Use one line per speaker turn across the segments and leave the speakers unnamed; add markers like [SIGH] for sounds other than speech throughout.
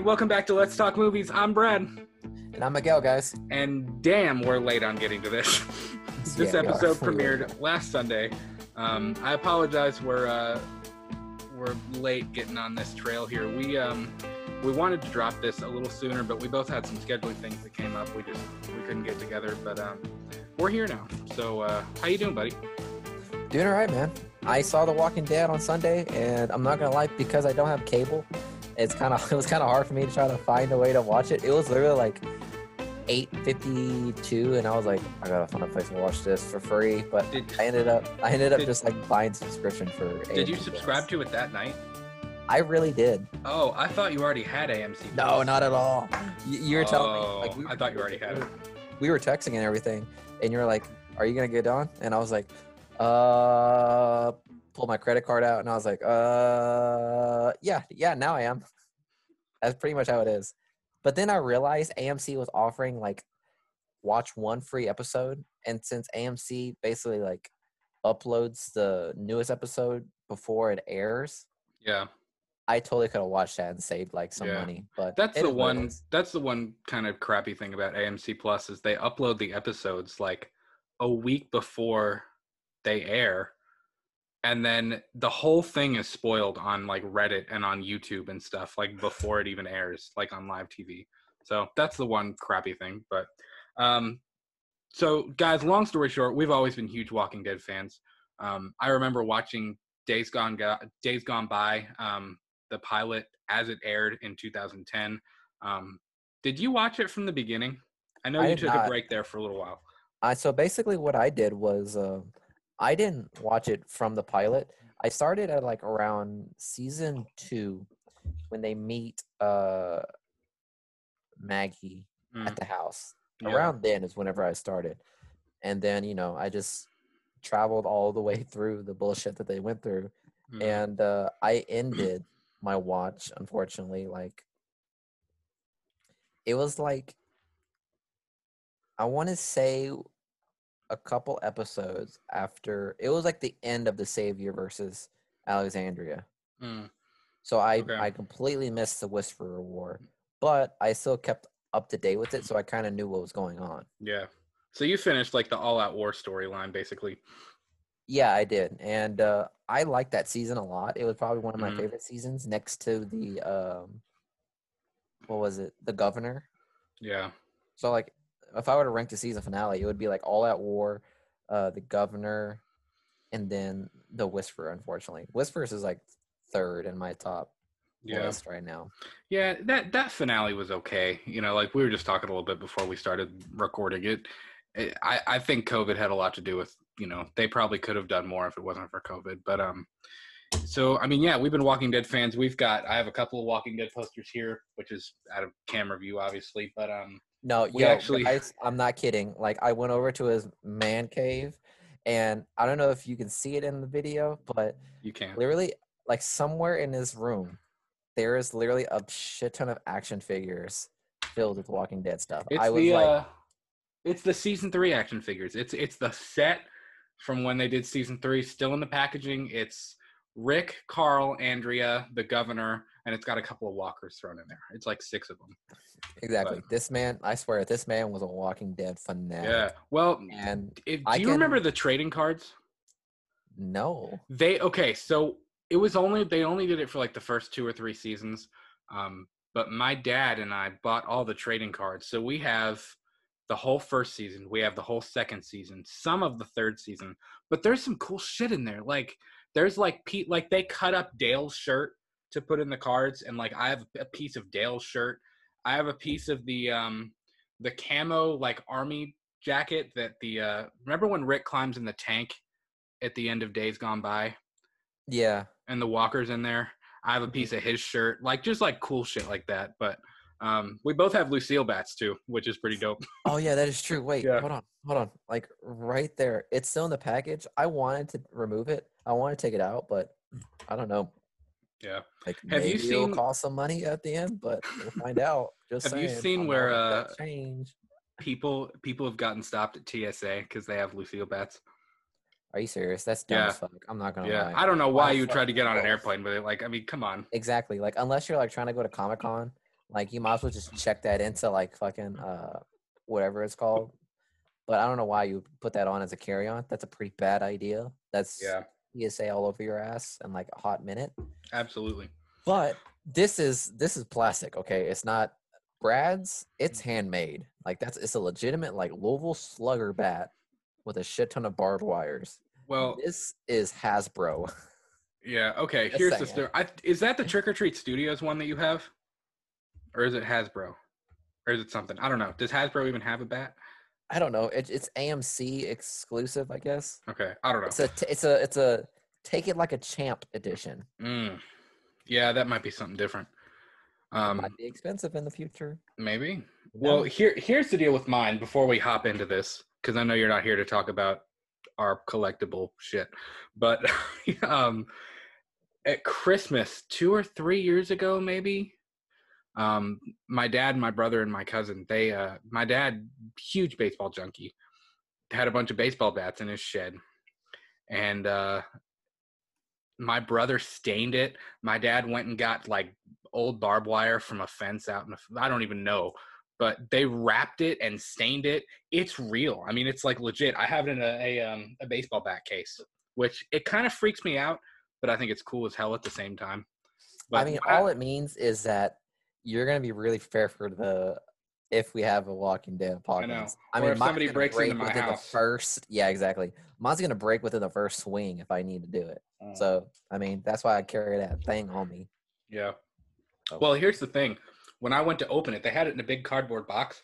everybody. Welcome back to Let's Talk Movies. I'm Brad.
And I'm Miguel, guys.
And damn, we're late on getting to this. [LAUGHS] this
Yeah,
episode [LAUGHS] premiered last Sunday. Um, I apologize. We're uh, we're late getting on this trail here. We um, we wanted to drop this a little sooner, but we both had some scheduling things that came up. We just we couldn't get together. But um, we're here now. So uh, how you doing, buddy?
Doing all right, man. I saw The Walking Dead on Sunday, and I'm not gonna lie, because I don't have cable, it's kind of [LAUGHS] it was kind of hard for me to try to find a way to watch it. It was literally like 8:52, and I was like, I gotta find a place to watch this for free. But
Did
I ended up I ended up
Did-
just like buying subscription for.
did you subscribe to it that night?
I really did.
Oh, I thought you already had AMC.
No, not at all. You, you were telling me
Oh,
like we
I thought you already had it.
we were texting and everything, and you're like, "Are you gonna get on?" And I was like, "Uh," pulled my credit card out, and I was like, "Uh, yeah, yeah, now I am." That's pretty much how it is. But then I realized AMC was offering like watch one free episode, and since AMC basically like uploads the newest episode before it airs,
Yeah.
I totally could have watched that and saved like some
Yeah.
money. But
That's the
is what it
one.
is.
That's the one kind of crappy thing about AMC Plus is they upload the episodes like a week before they air, and then the whole thing is spoiled on like Reddit and on YouTube and stuff like before it even airs, like on live TV. So that's the one crappy thing. But um, so guys, long story short, we've always been huge Walking Dead fans. Um, I remember watching Days Gone Go- Days Gone By, um, the pilot as it aired in 2010. Um, did you watch it from the beginning? I know
I
you took a break there for a little while.
I so basically what I did was uh, I didn't watch it from the pilot. I started at like around season two when they meet uh, Maggie
Mm,
at the house.
yeah.
Around then is whenever I started, and then you know I just traveled all the way through the bullshit that they went through,
Mhm.
and uh, I ended my watch unfortunately like it was like I want to say a couple episodes after it was like the end of the Savior versus Alexandria.
Mm,
So I
Okay.
I completely missed the Whisperer War, but I still kept up to date with it, so I kind of knew what was going on.
yeah. So you finished like the all-out war storyline, basically.
Yeah, I did, and uh, I liked that season a lot. It was probably one of my
Mhm.
favorite seasons, next to the um, what was it, the Governor.
Yeah.
So like, if I were to rank the season finale, it would be like All Out War, uh, the Governor, and then the Whisperer. Unfortunately, Whispers is like third in my top
Yeah.
list right now.
Yeah, that that finale was okay. You know, like we were just talking a little bit before we started recording it. Eh, I I think COVID had a lot to do with you know they probably could have done more if it wasn't for COVID. But um, so I mean, yeah, we've been Walking Dead fans. We've got I have a couple of Walking Dead posters here, which is out of camera view, obviously. But um,
No,
We
yo,
actually- [LAUGHS]
guys, I'm not kidding. Like, I went over to his man cave, and I don't know if you can see it in the video, but
you can.
literally, like somewhere in his room, there is literally a shit ton of action figures filled with Walking Dead stuff.
It's
I was
the
like,
uh, it's the season three action figures. It's it's the set from when they did season three, still in the packaging. It's Rick, Carl, Andrea, the governor, and it's got a couple of walkers thrown in there. It's like six of them.
exactly. This man, I swear, this man was a Walking Dead fanatic.
Yeah. Well,
And
if, do
I
you
can-
remember the trading cards?
no,
They okay, so it was only they only did it for like the first two or three seasons. Um, but my dad and I bought all the trading cards. So we have the whole first season, we have the whole second season, some of the third season, but there's some cool shit in there. Like there's like Pete like they cut up Dale's shirt to put in the cards and like I have a piece of Dale's shirt. I have a piece of the um the camo like army jacket that the uh remember when Rick climbs in the tank at the end of Days Gone By
yeah,
and the walkers in there. I have a piece of his shirt, like just like cool shit like that. But um, we both have Lucille bats too, which is pretty dope. [LAUGHS]
Oh yeah, that is true. Wait,
Yeah.
hold on, hold on. Like right there, it's still in the package. I wanted to remove it. I want to take it out, but I don't know.
Yeah.
Like
Have you
maybe it'll
seen-
cost some money at the end, but we'll find [LAUGHS] out. Just
Have you seen where, uh,
change?
People people have gotten stopped at TSA because they have Lucille bats.
Are you serious? That's dumb
Yeah.
as fuck. I'm not gonna
Yeah,
lie.
I don't know why
Why
you tried to get on an airplane with it. Like, I mean, come on.
exactly. Like unless you're like trying to go to Comic Con Like you might as well just check that into like fucking uh whatever it's called. But I don't know why you put that on as a carry on. That's a pretty bad idea. That's
Yeah,
TSA all over your ass in like a hot minute.
absolutely.
But this is this is plastic, okay? It's not Brad's, it's handmade. Like that's it's a legitimate like Louisville slugger bat with a shit ton of barbed wires.
Well,
This is Hasbro. [LAUGHS]
yeah. Okay,
Just
here's the story. I, is that the Trick or Treat Studios one that you have, or is it Hasbro, or is it something? I don't know. Does Hasbro even have a bat?
I don't know. It, it's AMC exclusive, I guess.
Okay, I don't know.
It's a t- it's a it's a take it like a champ edition.
Mm. Yeah, that might be something different. Um,
Might be expensive in the future.
maybe.
Who
Well, here here's the deal with mine before we hop into this, because I know you're not here to talk about our collectible shit. But [LAUGHS] um, at Christmas, two or three years ago, maybe, um, my dad, my brother, and my cousin, they, uh, my dad, huge baseball junkie, had a bunch of baseball bats in his shed, and uh, my brother stained it. My dad went and got like old barbed wire from a fence out in the, I don't even know, but they wrapped it and stained it. It's real. I mean, it's like legit. I have it in a a, um, a baseball bat case, which it kind of freaks me out, but I think it's cool as hell at the same time.
I mean,
I-
all it means is that you're gonna be really fair for the if we have a Walking Dead podcast. I,
Or
mean,
if somebody breaks into my house.
the first. Yeah, exactly. Mine's gonna break within the first swing if I need to do it.
Mm.
So I mean, that's why I carry that thing on me.
Yeah.
Oh.
Well, here's the thing. When I went to open it, they had it in a big cardboard box.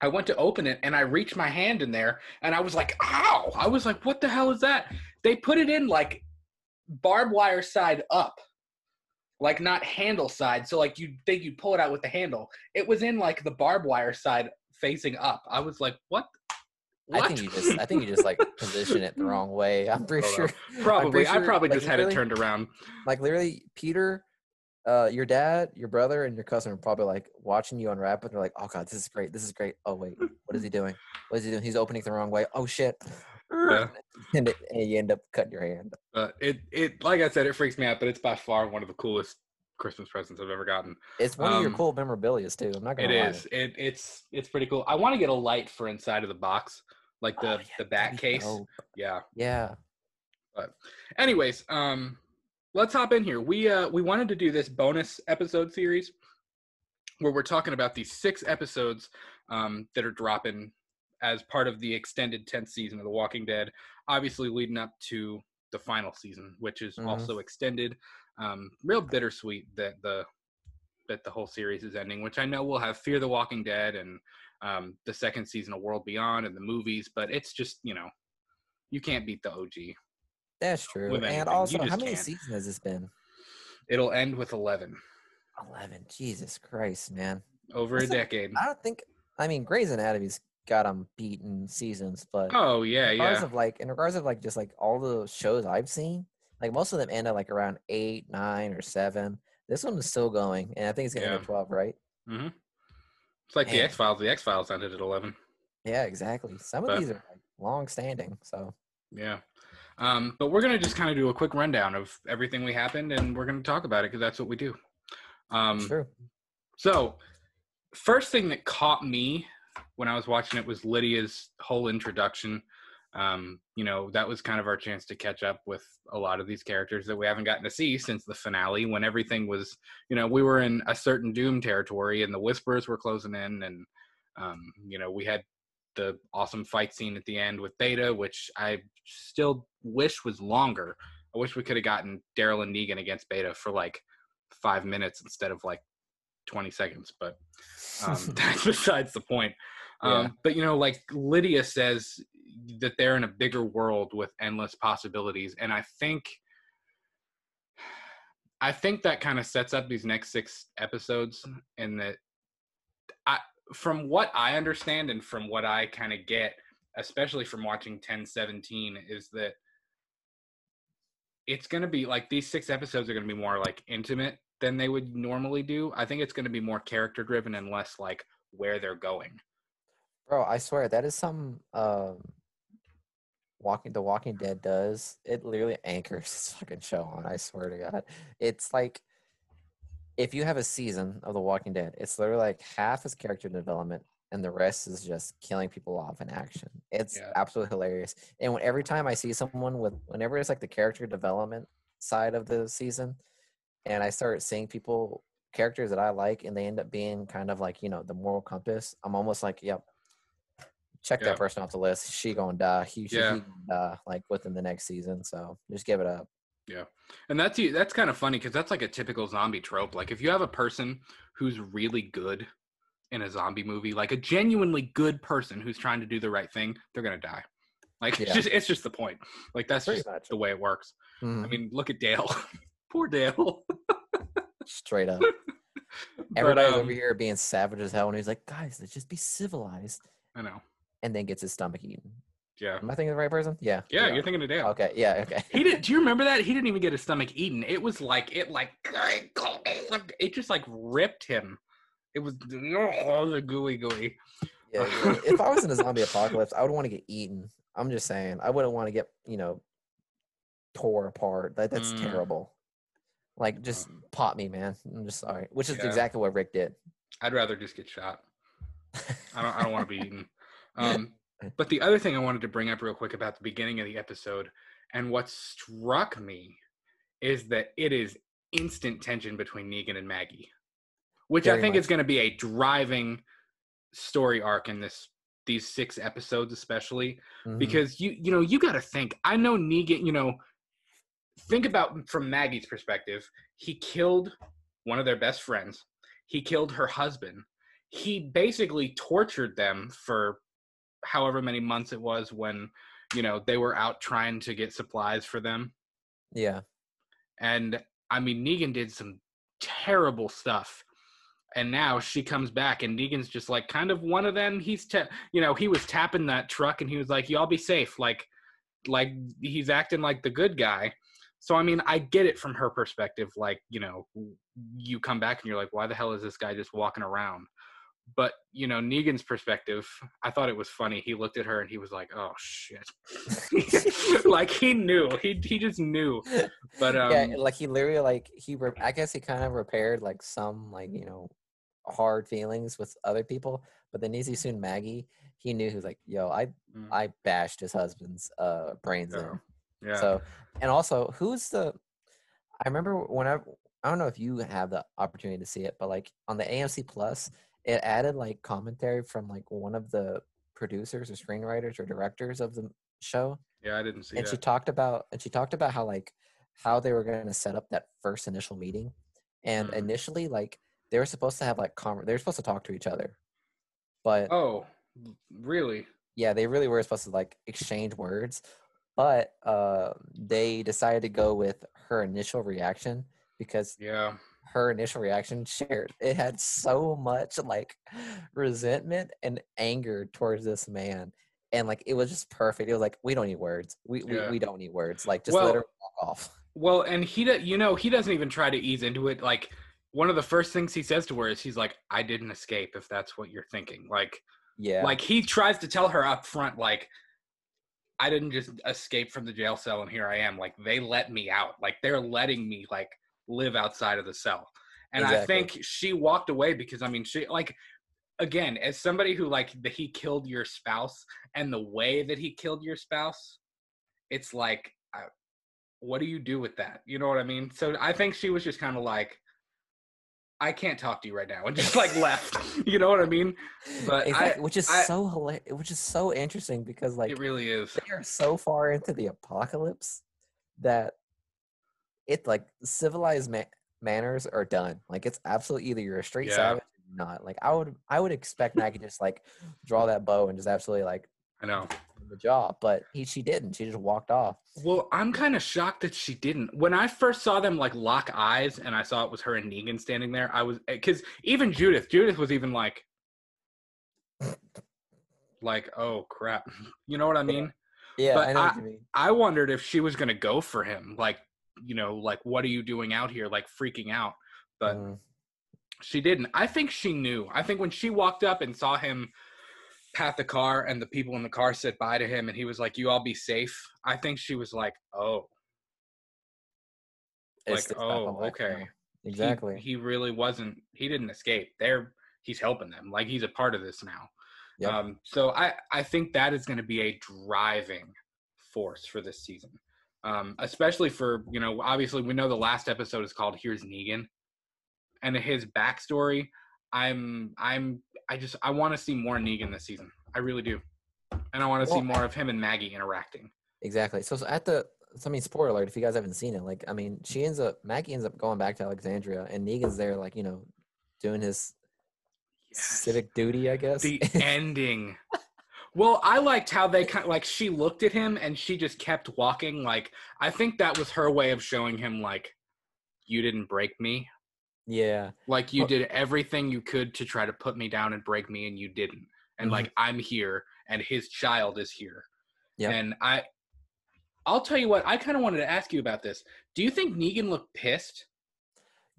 I went to open it and I reached my hand in there and I was like, ow! I was like, what the hell is that? They put it in like barbed wire side up, like not handle side. So, like, you'd think you'd pull it out with the handle. It was in like the barbed wire side facing up. I was like, what?
I think you just, I think you just like [LAUGHS] position it the wrong way. I'm pretty sure. [LAUGHS]
Probably.
pretty
I probably
like,
just had it turned around.
Like literally, Peter, uh, your dad, your brother, and your cousin are probably like watching you unwrap it. They're like, "Oh God, this is great. This is great." Oh wait, what is he doing? What is he doing? He's opening it the wrong way. Oh shit!
Yeah. [LAUGHS]
And, it, and you end up cutting your hand.
But it, it, like I said, it freaks me out, but it's by far one of the coolest Christmas presents I've ever gotten.
It's one of your
Um,
cool memorabilia too. I'm not gonna lie.
is. It it's it's pretty cool. I want to get a light for inside of the box, like the
Oh, yeah,
the back case.
dope.
Yeah.
Yeah.
But anyways, um, let's hop in here. We uh we wanted to do this bonus episode series where we're talking about these six episodes um that are dropping as part of the extended 10th season of The Walking Dead, obviously leading up to the final season, which is
Mhm.
also extended. Um, real bittersweet that the that the whole series is ending, which I know we'll have Fear the Walking Dead and um, the second season of World Beyond and the movies, but it's just you know you can't beat the OG.
That's true. And also, how many
can't.
seasons has this been?
It'll end with 11
Eleven. Jesus Christ, man.
over a
That's a-
decade.
I don't think. I mean, Grey's Anatomy's got them beaten seasons, but
Oh yeah,
in regards
yeah,
of like in regards of like just like all the shows I've seen, like most of them end at like around eight, nine, or seven. This one is still going, and I think it's gonna end
Yeah.
at twelve, right?
Mm-hmm. It's like the X Files. The X Files ended at 11.
Yeah, exactly. Some of these are like long standing, so
Yeah. Um, but we're gonna just kind of do a quick rundown of everything we happened, and we're gonna talk about it because that's what we do. Um,
true.
So, first thing that caught me when I was watching it was Lydia's whole introduction. Um, you know, that was kind of our chance to catch up with a lot of these characters that we haven't gotten to see since the finale when everything was, you know, we were in a certain doom territory and the whispers were closing in and um, you know, we had the awesome fight scene at the end with Beta, which I still wish was longer. I wish we could have gotten Daryl and Negan against Beta for like five minutes instead of like 20 seconds, but um, that's [LAUGHS] [LAUGHS] besides the point. Um,
Yeah.
But you know, like Lydia says that they're in a bigger world with endless possibilities, and I think, I think that kind of sets up these next six episodes, and that, I, from what I understand and from what I kind of get, especially from watching 1017, is that it's going to be like these six episodes are going to be more like intimate than they would normally do. I think it's going to be more character driven and less like where they're going.
Bro, I swear that is some um Walking The Walking Dead does. It literally anchors [LAUGHS] this fucking show on, I swear to God. It's like if you have a season of The Walking Dead, it's literally like half is character development and the rest is just killing people off in action. It's
Yeah.
absolutely hilarious. And when, every time I see someone with, whenever it's like the character development side of the season, and I start seeing people characters that I like, and they end up being kind of like you know the moral compass, I'm almost like, yep, check
Yeah.
that person off the list. She gonna die. He, she,
Yeah.
he gonna die like within the next season. So just give it up.
Yeah, and that's that's kind of funny because that's like a typical zombie trope. Like if you have a person who's really good in a zombie movie, like a genuinely good person who's trying to do the right thing, they're gonna die. Like [LAUGHS] it's just it's just the point. Like that's
Pretty
just
much.
the way it works. I
Mhm.
mean, look at Dale. [LAUGHS] Poor Dale.
Straight up. [LAUGHS]
But, um,
over here being savage as hell, and he's like, "Guys, let's just be civilized."
I know.
And then gets his stomach eaten.
Yeah.
Am I thinking of the right person? Yeah.
Yeah,
you
you're thinking of Dale.
Okay. Yeah. Okay.
He did. Do you remember that? He didn't even get his stomach eaten. It was like it like it just like ripped him. It was [LAUGHS] oh, the gooey gooey.
Yeah, yeah. [LAUGHS] if I was in a zombie apocalypse, I would want to get eaten. I'm just saying, I wouldn't want to get you know tore apart. That that's
Mm.
terrible. Like, just pop me, man. I'm just sorry. Which is
Yeah.
exactly what Rick did.
I'd rather just get shot. I don't. I don't want to be eaten. [LAUGHS] Um, but the other thing I wanted to bring up real quick about the beginning of the episode, and what struck me, is that it is instant tension between Negan and Maggie, which I think
much.
is going to be a driving story arc in this these six episodes, especially
Mhm.
because you you know you got to think. I know Negan. You know, think about from Maggie's perspective. He killed one of their best friends. He killed her husband. He basically tortured them for however many months it was when you know they were out trying to get supplies for them.
yeah.
And I mean, Negan did some terrible stuff. And now she comes back, and Negan's just like kind of one of them. He's, ta- you know, he was tapping that truck, and he was like, "Y'all be safe." Like, like he's acting like the good guy. So I mean, I get it from her perspective. Like, you know, you come back and you're like, "Why the hell is this guy just walking around?" But you know, Negan's perspective, I thought it was funny. He looked at her and he was like, "Oh shit!" [LAUGHS] like he knew. He he just knew. But um,
yeah, like he literally like he. Re- I guess he kind of repaired like some like you know hard feelings with other people, but then he soon Maggie, he knew he was like, "Yo, I
Mm.
I bashed his husband's uh brains
Yeah.
in."
Yeah.
So, and also, who's the? I remember whenever I don't know if you have the opportunity to see it, but like on the AMC Plus, it added like commentary from like one of the producers or screenwriters or directors of the show,
Yeah, I didn't see it.
and she talked about and she talked about how like how they were going to set up that first initial meeting, and
Mm.
initially like they were supposed to have like con- they were supposed to talk to each other, but
Oh, really?
yeah, they really were supposed to like exchange words, but uh, they decided to go with her initial reaction because
Yeah.
her initial reaction shared it had so much like resentment and anger towards this man, and like it was just perfect. It was like we don't need words. We
Yeah.
we, we don't need words. Like just
Well-
let her walk off.
Well, and he, you know, he doesn't even try to ease into it. Like one of the first things he says to her is, "He's like, I didn't escape. If that's what you're thinking, like,
Yeah,
like he tries to tell her up front, like, I didn't just escape from the jail cell and here I am. Like they let me out. Like they're letting me like live outside of the cell. And I think she walked away because I mean, she like again, as somebody who like the, he killed your spouse and the way that he killed your spouse, it's like, I, what do you do with that? You know what I mean? So I think she was just kind of like, I can't talk to you right now, and just like left. [LAUGHS] You know what I mean? But
exactly, which is
I-
so hilarious. Which is so interesting because like
it really is.
they are so far into the apocalypse that it like civilized ma- manners are done. Like it's absolutely either you're a straight
Yeah.
savage or not. Like I would I would expect Maggie just like draw that bow and just absolutely like
I know.
Do the job, but he she didn't. She just walked off.
Well, I'm kind of shocked that she didn't. When I first saw them like lock eyes and I saw it was her and Negan standing there, I was because even Judith, Judith was even like, like, oh crap, [LAUGHS] you know what I mean?
Yeah,
But
I know what
I-
you mean.
I wondered if she was gonna go for him, like, you know, like, what are you doing out here, like freaking out? But
Mm.
she didn't. I think she knew. I think when she walked up and saw him pat the car and the people in the car said bye to him and he was like, "You all be safe." I think she was like, "Oh."
It's
like, oh,
of, like, you
okay. he-
Exactly.
he, really wasn't he didn't escape there he's helping them like he's a part of this now
Yep.
um so i i think that is going to be a driving force for this season um especially for you know obviously we know the last episode is called here's negan and his backstory i'm i'm i just i want to see more negan this season i really do and i want to see more of him and maggie interacting
Exactly. So, so at the, so, I mean, spoiler alert, if you guys haven't seen it, like, I mean, she ends up, Maggie ends up going back to Alexandria, and Negan's there, like, you know, doing his
Yes.
civic duty, I guess.
the [LAUGHS] ending. Well, I liked how they kind of, like she looked at him and she just kept walking. Like I think that was her way of showing him like you didn't break me.
Yeah.
Like you did everything you could to try to put me down and break me and you didn't. And
Mhm.
like I'm here and his child is here.
Yep.
And I I'll tell you what, I kind of wanted to ask you about this. Do you think Negan looked pissed?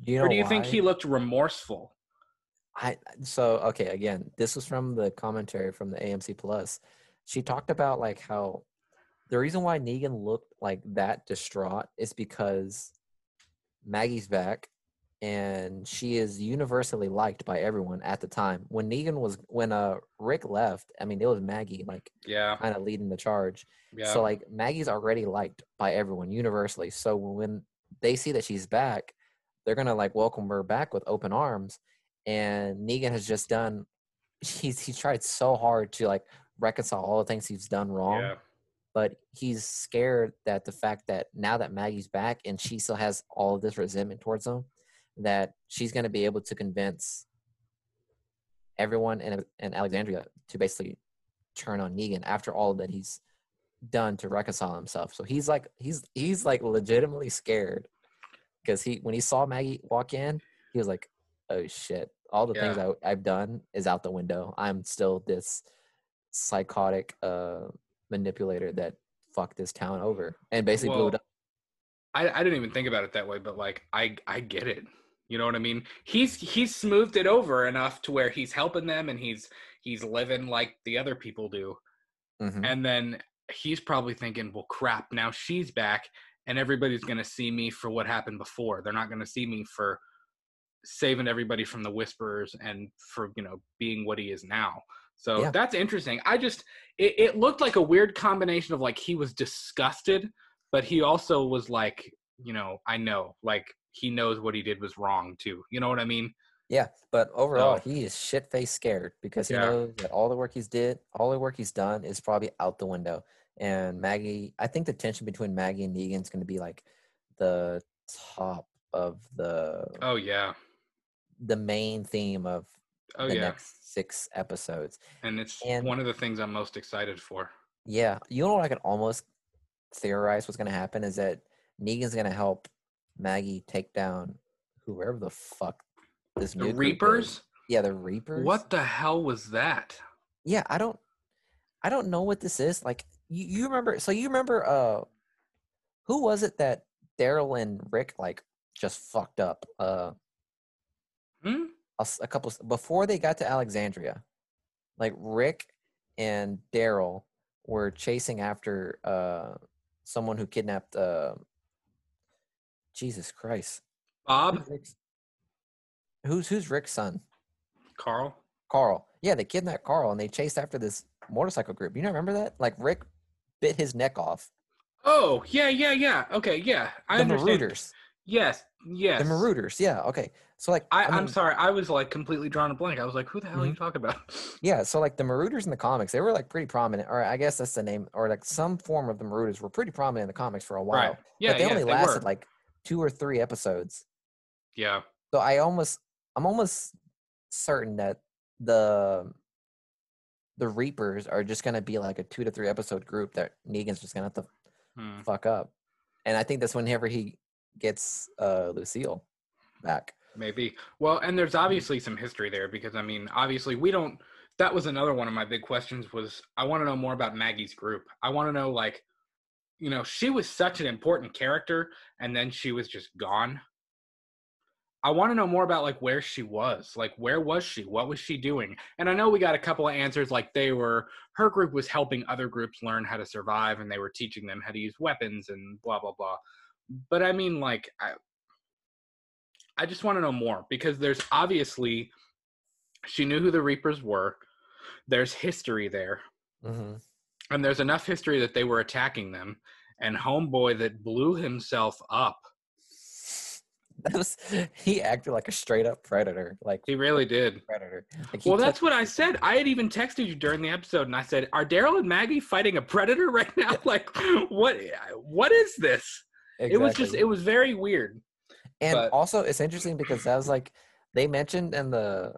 You know
or do you think he looked remorseful?
I so okay again. This was from the commentary from the AMC Plus. She talked about like how the reason why Negan looked like that distraught is because Maggie's back and she is universally liked by everyone at the time. When Negan was when uh Rick left, I mean it was Maggie like
Yeah.
kind of leading the charge.
Yeah.
So like Maggie's already liked by everyone universally. So when they see that she's back, they're gonna like welcome her back with open arms. And Negan has just done. He's he's tried so hard to like reconcile all the things he's done wrong,
yeah.
but he's scared that the fact that now that Maggie's back and she still has all of this resentment towards him, that she's gonna be able to convince everyone in in Alexandria to basically turn on Negan after all that he's done to reconcile himself. So he's like he's he's like legitimately scared because he when he saw Maggie walk in, he was like, "Oh shit! All the things I, I've done is out the window. I'm still this psychotic uh manipulator that fucked this town over and basically blew it up."
I, I didn't even think about it that way, but like I I get it. You know what I mean? He's he's smoothed it over enough to where he's helping them and he's he's living like the other people do.
Mhm.
And then he's probably thinking, well, crap, now she's back and everybody's going to see me for what happened before. They're not going to see me for saving everybody from the whisperers and for, you know, being what he is now. So
Yeah.
that's interesting. I just, it, it looked like a weird combination of like he was disgusted, but he also was like, you know, I know, like he knows what he did was wrong too. You know what I mean?
Yeah, but overall,
So-
he is shit faced scared because he
Yeah.
knows that all the work he's did, all the work he's done, is probably out the window. And Maggie, I think the tension between Maggie and Negan is going to be like the top of the
Oh, yeah.
the main theme of
Oh,
the
yeah.
next six episodes.
And it's
and-
one of the things I'm most excited for.
Yeah, you know what I can almost theorize what's going to happen is that Negan's going to help Maggie take down whoever the fuck this
The
new group is.
Reapers?
Yeah, the Reapers.
What the hell was that?
yeah i don't i don't know what this is like you, you remember so you remember uh who was it that daryl and rick like just fucked up uh
Hmm?
a, a couple before they got to alexandria like rick and daryl were chasing after uh someone who kidnapped uh jesus christ
Bob?
who's rick's, who's, who's rick's son
Carl?
Carl. Yeah, they kidnapped Carl and they chased after this motorcycle group. You don't remember that? Like Rick bit his neck off.
Oh, yeah, yeah, yeah. Okay, yeah. I
the
understand.
Marauders.
Yes, yes.
The Marauders. Yeah. Okay. So like,
I,
I
I'm
mean,
sorry. I was like completely drawn a blank. I was like, who the hell are you
Mm-hmm.
talking about? [LAUGHS]
yeah. So like the Marauders in the comics, they were like pretty prominent, or I guess that's the name, or like some form of the Marauders were pretty prominent in the comics for a while.
right. Yeah,
but they
yeah,
only
they
lasted
were.
like two or three episodes.
yeah.
So I almost, I'm almost certain that the the Reapers are just gonna be like a two to three episode group that Negan's just gonna have to
Hmm.
fuck up. And I think that's whenever he gets uh Lucille back.
Maybe. Well, and there's obviously some history there because I mean, obviously we don't that was another one of my big questions was I want to know more about Maggie's group. I want to know like you know, she was such an important character and then she was just gone. I want to know more about like where she was. Like where was she? What was she doing? And I know we got a couple of answers like they were her group was helping other groups learn how to survive and they were teaching them how to use weapons and blah blah blah. But I mean like I I just want to know more because there's obviously she knew who the Reapers were. There's history there,
hmm
and there's enough history that they were attacking them. And homeboy that blew himself up.
That was he acted like a straight up predator, like
He really did.
predator. Like,
Well, that's what I said. I had even texted you during the episode, and I said, "Are Daryl and Maggie fighting a predator right now? [LAUGHS] Like, what? What is this?" It was just it was very weird.
and
but-
also it's interesting because that was like they mentioned in the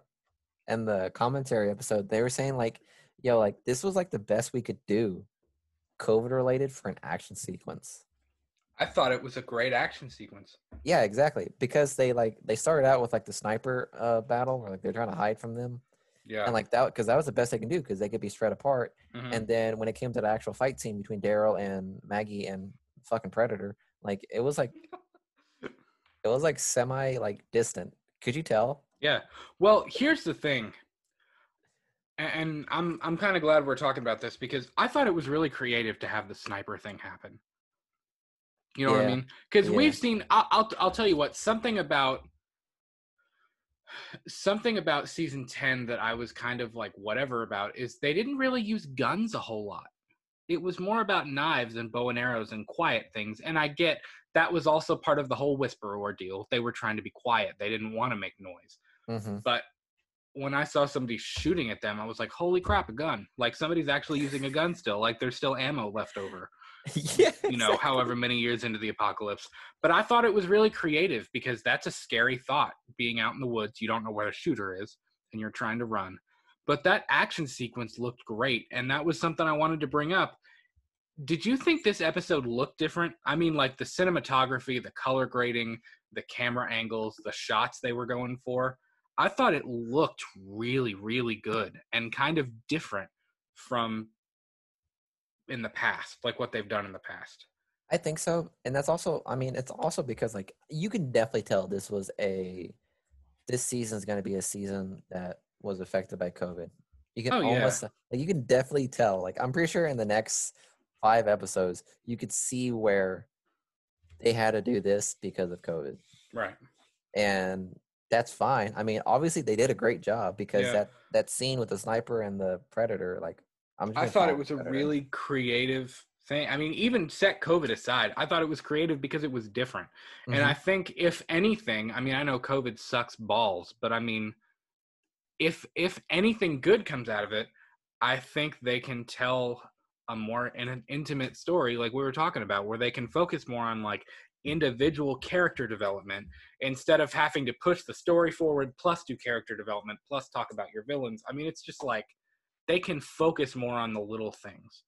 in the commentary episode they were saying like yo like this was like the best we could do covid related for an action sequence
I thought it was a great action sequence.
yeah exactly because they like they started out with like the sniper uh battle where like they're trying to hide from them
Yeah.
and like that because that was the best they can do because they could be spread apart
Mhm.
and then when it came to the actual fight scene between daryl and maggie and fucking predator like it was like [LAUGHS] it was like semi like distant could you tell
Yeah. Well, here's the thing. And I'm I'm kind of glad we're talking about this because I thought it was really creative to have the sniper thing happen. You know what I mean? Because
Yeah.
we've seen. I'll, I'll I'll tell you what. Something about something about season ten that I was kind of like whatever about is they didn't really use guns a whole lot. It was more about knives and bow and arrows and quiet things. And I get that was also part of the whole whisper ordeal. They were trying to be quiet. They didn't want to make noise
mm-hmm.
but when I saw somebody shooting at them, I was like, "Holy crap, a gun! Like somebody's actually using a gun still. Like there's still ammo left over." [LAUGHS]
yeah
You know, however many years into the apocalypse. But I thought it was really creative because that's a scary thought. Being out in the woods, you don't know where the shooter is, and you're trying to run. But that action sequence looked great, and that was something I wanted to bring up. Did you think this episode looked different? I mean, like the cinematography, the color grading, the camera angles, the shots they were going for. I thought it looked really, really good and kind of different from in the past, like what they've done in the past.
I think so, and that's also. I mean, it's also because like you can definitely tell this was a. This season is going to be a season that was affected by COVID. You can
Oh, yeah.
almost like you can definitely tell. Like I'm pretty sure in the next five episodes, you could see where they had to do this because of COVID,
Right.
and that's fine. I mean, obviously they did a great job because
Yeah.
that that scene with the sniper and the predator, like I'm. just
I thought it was a
Predator.
really creative thing. I mean, even set COVID aside, I thought it was creative because it was different. And
Mhm.
I think if anything, I mean, I know COVID sucks balls, but I mean, if if anything good comes out of it, I think they can tell a more in an intimate story, like we were talking about, where they can focus more on like individual character development instead of having to push the story forward plus do character development plus talk about your villains. I mean, it's just like they can focus more on the little things.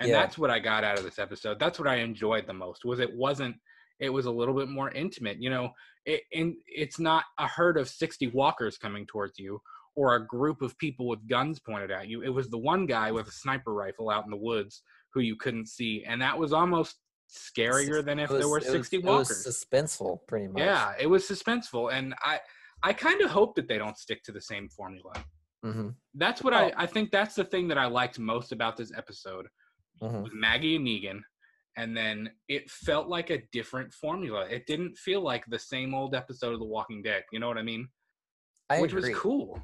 And
Yeah.
that's what I got out of this episode. That's what I enjoyed the most. Was it wasn't it was a little bit more intimate. You know, it, and it's not a herd of 60 walkers coming towards you or a group of people with guns pointed at you. It was the one guy with a sniper rifle out in the woods who you couldn't see. And that was almost scarier than if
It
there were
it
60
was,
walkers.
It was suspenseful, pretty much.
yeah, it was suspenseful. And I, I kind of hope that they don't stick to the same formula.
hmm
That's what I, I think that's the thing that I liked most about this episode
hmm
with Maggie and Negan. And then it felt like a different formula. It didn't feel like the same old episode of The Walking Dead. You know what I mean?
I
Which
agree.
was cool.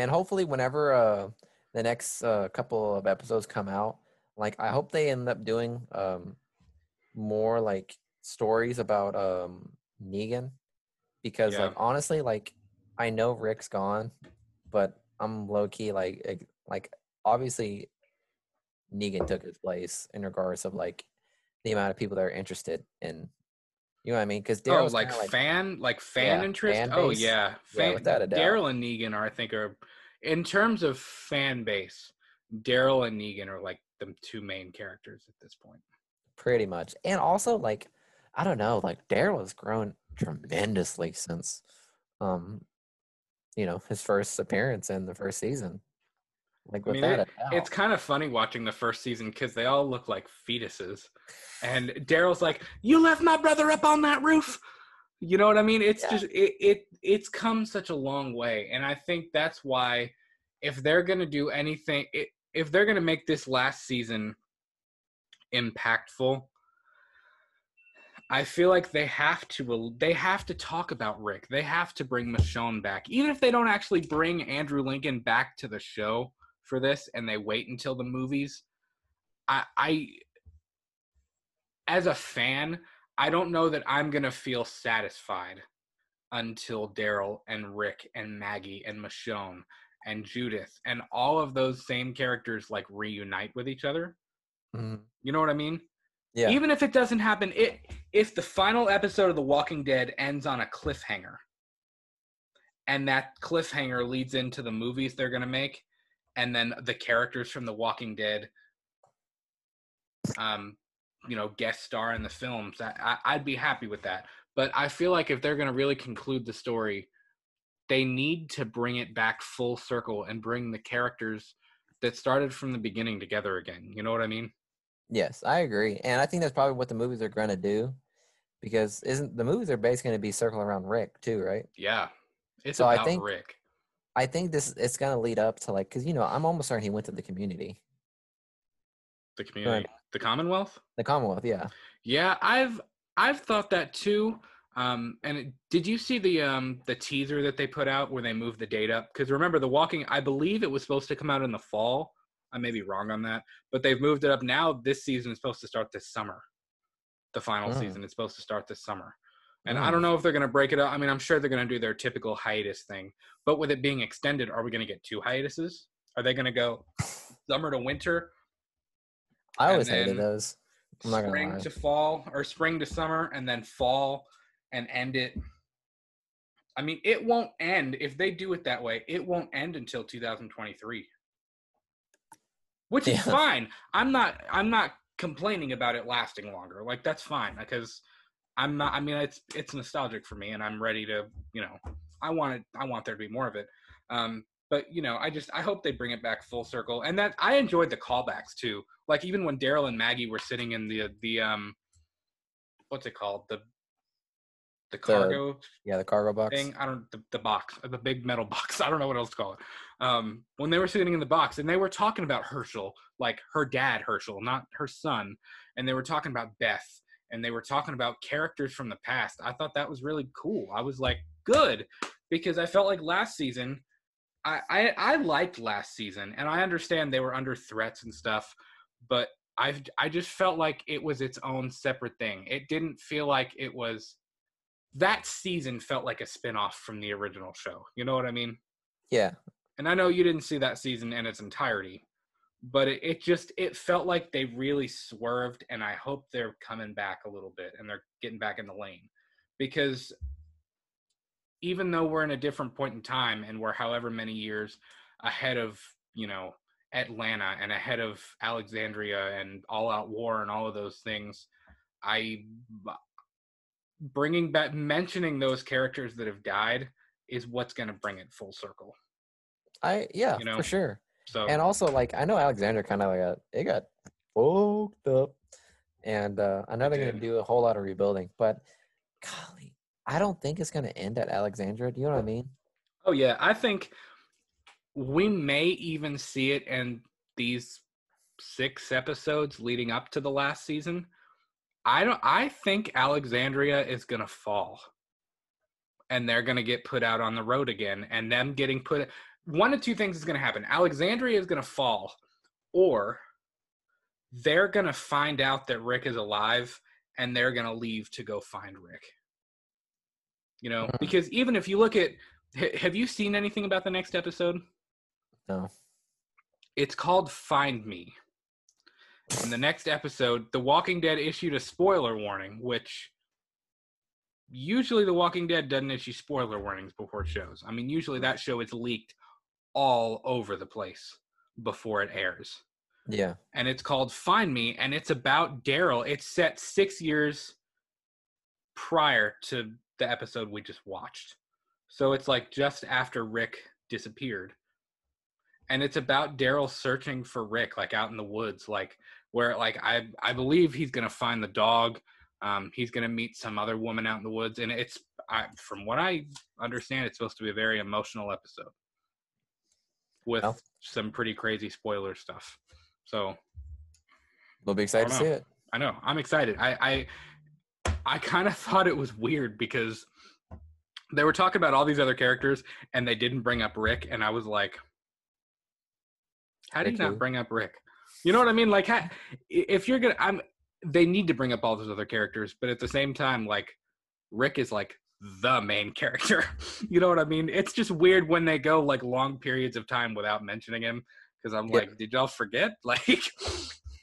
And hopefully whenever uh the next uh, couple of episodes come out like i hope they end up doing um more like stories about um negan because
Yeah.
like honestly like i know rick's gone but i'm low-key like like obviously negan took his place in regards of like the amount of people that are interested in you know what i mean because Daryl,
oh, like, fan, like fan
Yeah,
interest.
fan
oh yeah,
Yeah,
fan,
without a doubt.
Daryl and Negan are, I think, are in terms of fan base. Daryl and Negan are like the two main characters at this point.
pretty much and also like i don't know like daryl has grown tremendously since um you know his first appearance in the first season like
I mean,
a
It's kind of funny watching the first season because they all look like fetuses, and Daryl's like, "You left my brother up on that roof." You know what I mean? It's
Yeah.
just it, it it's come such a long way, and I think that's why if they're gonna do anything, i if they're gonna make this last season impactful, I feel like they have to they have to talk about Rick. They have to bring Michonne back, even if they don't actually bring Andrew Lincoln back to the show for this, and they wait until the movies. I, I as a fan, I don't know that I'm gonna feel satisfied until Daryl and Rick and Maggie and Michonne and Judith and all of those same characters like reunite with each other.
Mhm.
You know what I mean?
Yeah.
Even if it doesn't happen, it if the final episode of The Walking Dead ends on a cliffhanger, and that cliffhanger leads into the movies they're gonna make, and then the characters from The Walking Dead, um, you know, guest star in the films, I, I, I'd be happy with that. But I feel like if they're gonna really conclude the story, they need to bring it back full circle and bring the characters that started from the beginning together again. You know what I mean?
Yes, I agree, and I think that's probably what the movies are going to do, because isn't the movies are basically going to be circling around Rick too, right?
Yeah. It's
So I
about
think-
Rick.
I think this it's going to lead up to like, because you know, I'm almost certain he went to the community,
The community. The Commonwealth?
the Commonwealth. Yeah,
Yeah, I've I've thought that too. Um, and it, did you see the um the teaser that they put out where they moved the date up? Because remember, the Walking, I believe it was supposed to come out in the fall. I may be wrong on that, but they've moved it up now. This season is supposed to start this summer. The final
Mm.
season is supposed to start this summer, and. I hmm. don't know if they're going to break it up. I mean, I'm sure they're going to do their typical hiatus thing, but with it being extended, are we going to get two hiatuses? Are they going to go summer to winter,
I always hated those. I'm not
spring to fall or spring to summer and then fall and end it. I mean it won't end. If they do it that way it won't end until 2023 which is fine. I'm not i'm not complaining about it lasting longer. Like that's fine because i'm not i mean it's it's nostalgic for me and i'm ready to you know i want it i want there to be more of it. Um but you know i just i hope they bring it back full circle and that i enjoyed the callbacks too. Like even when daryl and maggie were sitting in the the um what's it called? The the cargo
Yeah, the cargo box.
thing? I don't the, the box the big metal [LAUGHS] box. I don't know what else to call it um when they were sitting in the box and they were talking about hershel like her dad hershel not her son and they were talking about beth and they were talking about characters from the past i thought that was really cool i was like good because i felt like last season I, I I liked last season, and I understand they were under threats and stuff, but I've I just felt like it was its own separate thing. It didn't feel like it was that season felt like a spin-off from the original show. You know what I mean?
Yeah,
And I know you didn't see that season in its entirety, but it, it just it felt like they really swerved, and I hope they're coming back a little bit and they're getting back in the lane because even though we're in a different point in time and we're however many years ahead of you know Atlanta and ahead of Alexandria and All Out War and all of those things, I bringing back mentioning those characters that have died is what's going to bring it full circle.
I yeah
You know?
for sure.
So
And also, like I know Alexandria kind of like got it got fucked up, and uh, I know they're gonna do a whole lot of rebuilding, but golly, I don't think it's gonna end at Alexandria. Do you know what I mean?
Oh yeah, I think we may even see it in these six episodes leading up to the last season. I don't I think Alexandria is going to fall. And they're going to get put out on the road again and them getting put one of two things is going to happen. Alexandria is going to fall or they're going to find out that Rick is alive and they're going to leave to go find Rick. You know,
Mhm.
because even if you look at have you seen anything about the next episode?
No.
It's called Find Me. In the next episode, The Walking Dead issued a spoiler warning, which usually The Walking Dead doesn't issue spoiler warnings before shows. I mean, usually that show is leaked all over the place before it airs.
Yeah.
And it's called Find Me, and it's about Daryl. It's set six years prior to the episode we just watched. So it's like just after Rick disappeared. And it's about Daryl searching for Rick, like out in the woods, like where like I I believe he's gonna find the dog. Um, he's gonna meet some other woman out in the woods, and it's I, from what I understand, it's supposed to be a very emotional episode with
Well.
some pretty crazy spoiler stuff. So
We'll be excited to see it.
I know I'm excited. I, I I kind of [LAUGHS] thought it was weird because they were talking about all these other characters and they didn't bring up Rick, and I was like, how do you not bring up Rick? You know what I mean? Like, if you're gonna, I'm. They need to bring up all those other characters, but at the same time, like, Rick is like the main [LAUGHS] character. you know what I mean? It's just weird when they go like long periods of time without mentioning him because I'm
Yeah.
like, did y'all forget? [LAUGHS] Like,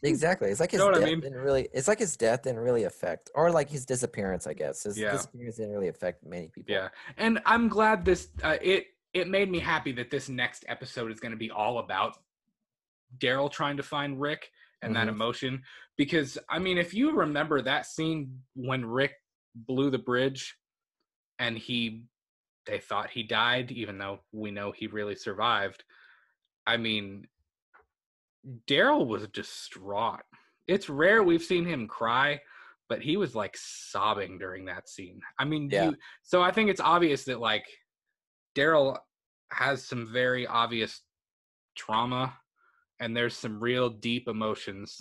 Exactly. It's like his
know what I
death
mean?
didn't really. It's like his death didn't really affect, or like his disappearance. I guess his
Yeah.
disappearance didn't really affect many people.
Yeah, and I'm glad this. Uh, it it made me happy that this next episode is going to be all about Daryl trying to find Rick and that
Mhm.
emotion. Because I mean, if you remember that scene when Rick blew the bridge, and he, they thought he died, even though we know he really survived. I mean, Daryl was distraught. It's rare we've seen him cry, but he was like sobbing during that scene. I mean,
Yeah.
you, so I think it's obvious that like Daryl has some very obvious trauma and there's some real deep emotions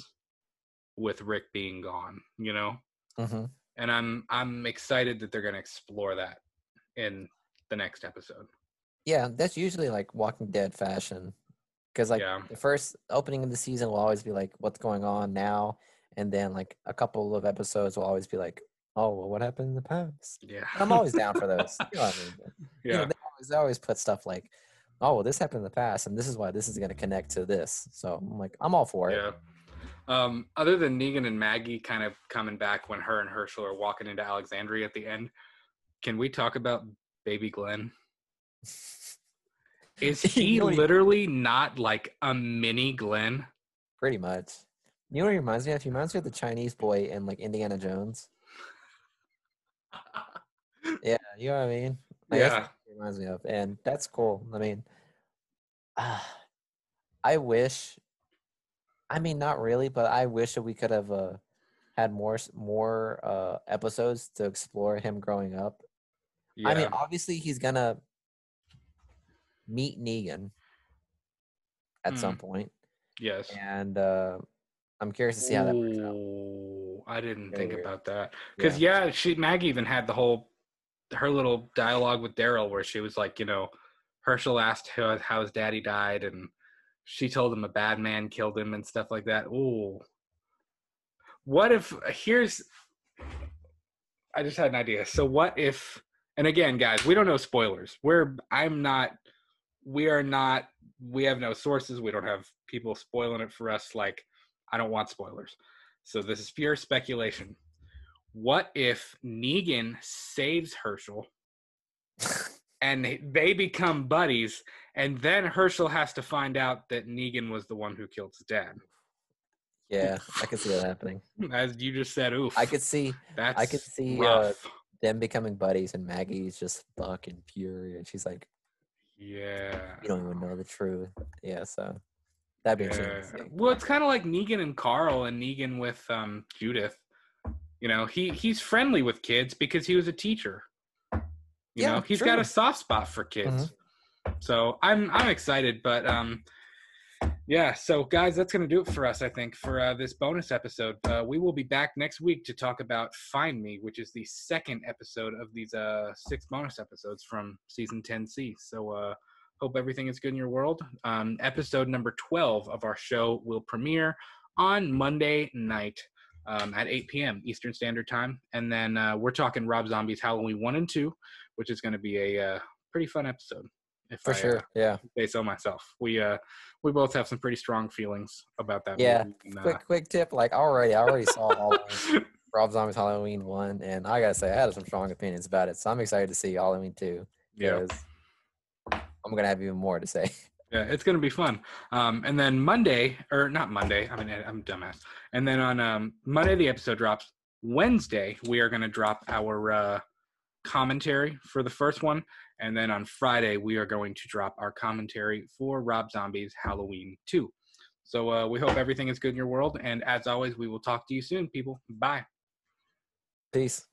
with Rick being gone, you know?
hmm
And I'm I'm excited that they're going to explore that in the next episode.
Yeah, that's usually like Walking Dead fashion, because like
yeah.
the first opening of the season will always be like, "What's going on now?" and then like a couple of episodes will always be like, "Oh, well, what happened in the past?"
Yeah.
And I'm always down for those. [LAUGHS] You know I mean? But, you know,
yeah.
they always, they always put stuff like, "Oh, well, this happened in the past, and this is why this is going to connect to this." So I'm like, I'm all for it.
Yeah. Um, other than Negan and Maggie kind of coming back when her and Hershel are walking into Alexandria at the end, can we talk about baby Glenn? [LAUGHS] Is he
know what he-
literally not like a mini Glenn?
Pretty much. You know what he reminds me of? He reminds me of the Chinese boy in like Indiana Jones. [LAUGHS] Yeah, you know what I mean? Like,
Yeah.
reminds me of, and that's cool. I mean, ah, [SIGHS] I wish. I mean, not really, but I wish that we could have uh, had more more uh, episodes to explore him growing up.
Yeah.
I mean, obviously he's gonna meet Negan at some point,
yes.
and uh, I'm curious to see how that works out.
Ooh, I didn't
Very
think
weird.
about that. Because yeah. she Maggie even had the whole her little dialogue with Daryl where she was like, you know, Hershel asked how, how his daddy died, and she told him a bad man killed him and stuff like that. Ooh, what if here's? I just had an idea. So what if? And again, guys, we don't know spoilers. We're I'm not. We are not. We have no sources. We don't have people spoiling it for us. Like I don't want spoilers. So this is pure speculation. What if Negan saves Hershel and they become buddies, and then Hershel has to find out that Negan was the one who killed his dad?
Yeah, I could see that happening. [LAUGHS]
As you just said, oof.
I could see
That's
I could see, uh, them becoming buddies, and Maggie's just fucking furious. She's like,
yeah.
"You don't even know the truth." Yeah, so that'd be
Yeah.
interesting.
Well, it's kind of like Negan and Carl, and Negan with um, Judith. You know, he he's friendly with kids because he was a teacher. You
Yeah,
know, he's got a soft spot for kids. So I'm I'm excited, but um, yeah. So guys, that's gonna do it for us. I think for uh, this bonus episode. Uh, we will be back next week to talk about Find Me, which is the second episode of these uh six bonus episodes from season 10C. So uh, hope everything is good in your world. Um, episode number 12 of our show will premiere on Monday night. Um, at 8 p.m. Eastern Standard Time, and then uh, we're talking Rob Zombie's Halloween one and two, which is going to be a uh, pretty fun episode. If
For
I, uh,
sure. Yeah.
say so myself. We uh we both have some pretty strong feelings about that.
Yeah,
movie, and, uh,
Quick, quick tip. Like already, I already saw [LAUGHS] Halloween, Rob Zombie's Halloween one, and I gotta say, I had some strong opinions about it. So I'm excited to see Halloween two.
yeah,
because I'm gonna have even more to say. [LAUGHS]
yeah, it's gonna be fun. Um, and then Monday or not Monday. I mean, I'm dumbass. And then on um Monday the episode drops. Wednesday we are gonna drop our uh commentary for the first one, and then on Friday we are going to drop our commentary for Rob Zombie's Halloween two. So uh, we hope everything is good in your world, and as always, we will talk to you soon, people. Bye.
Peace.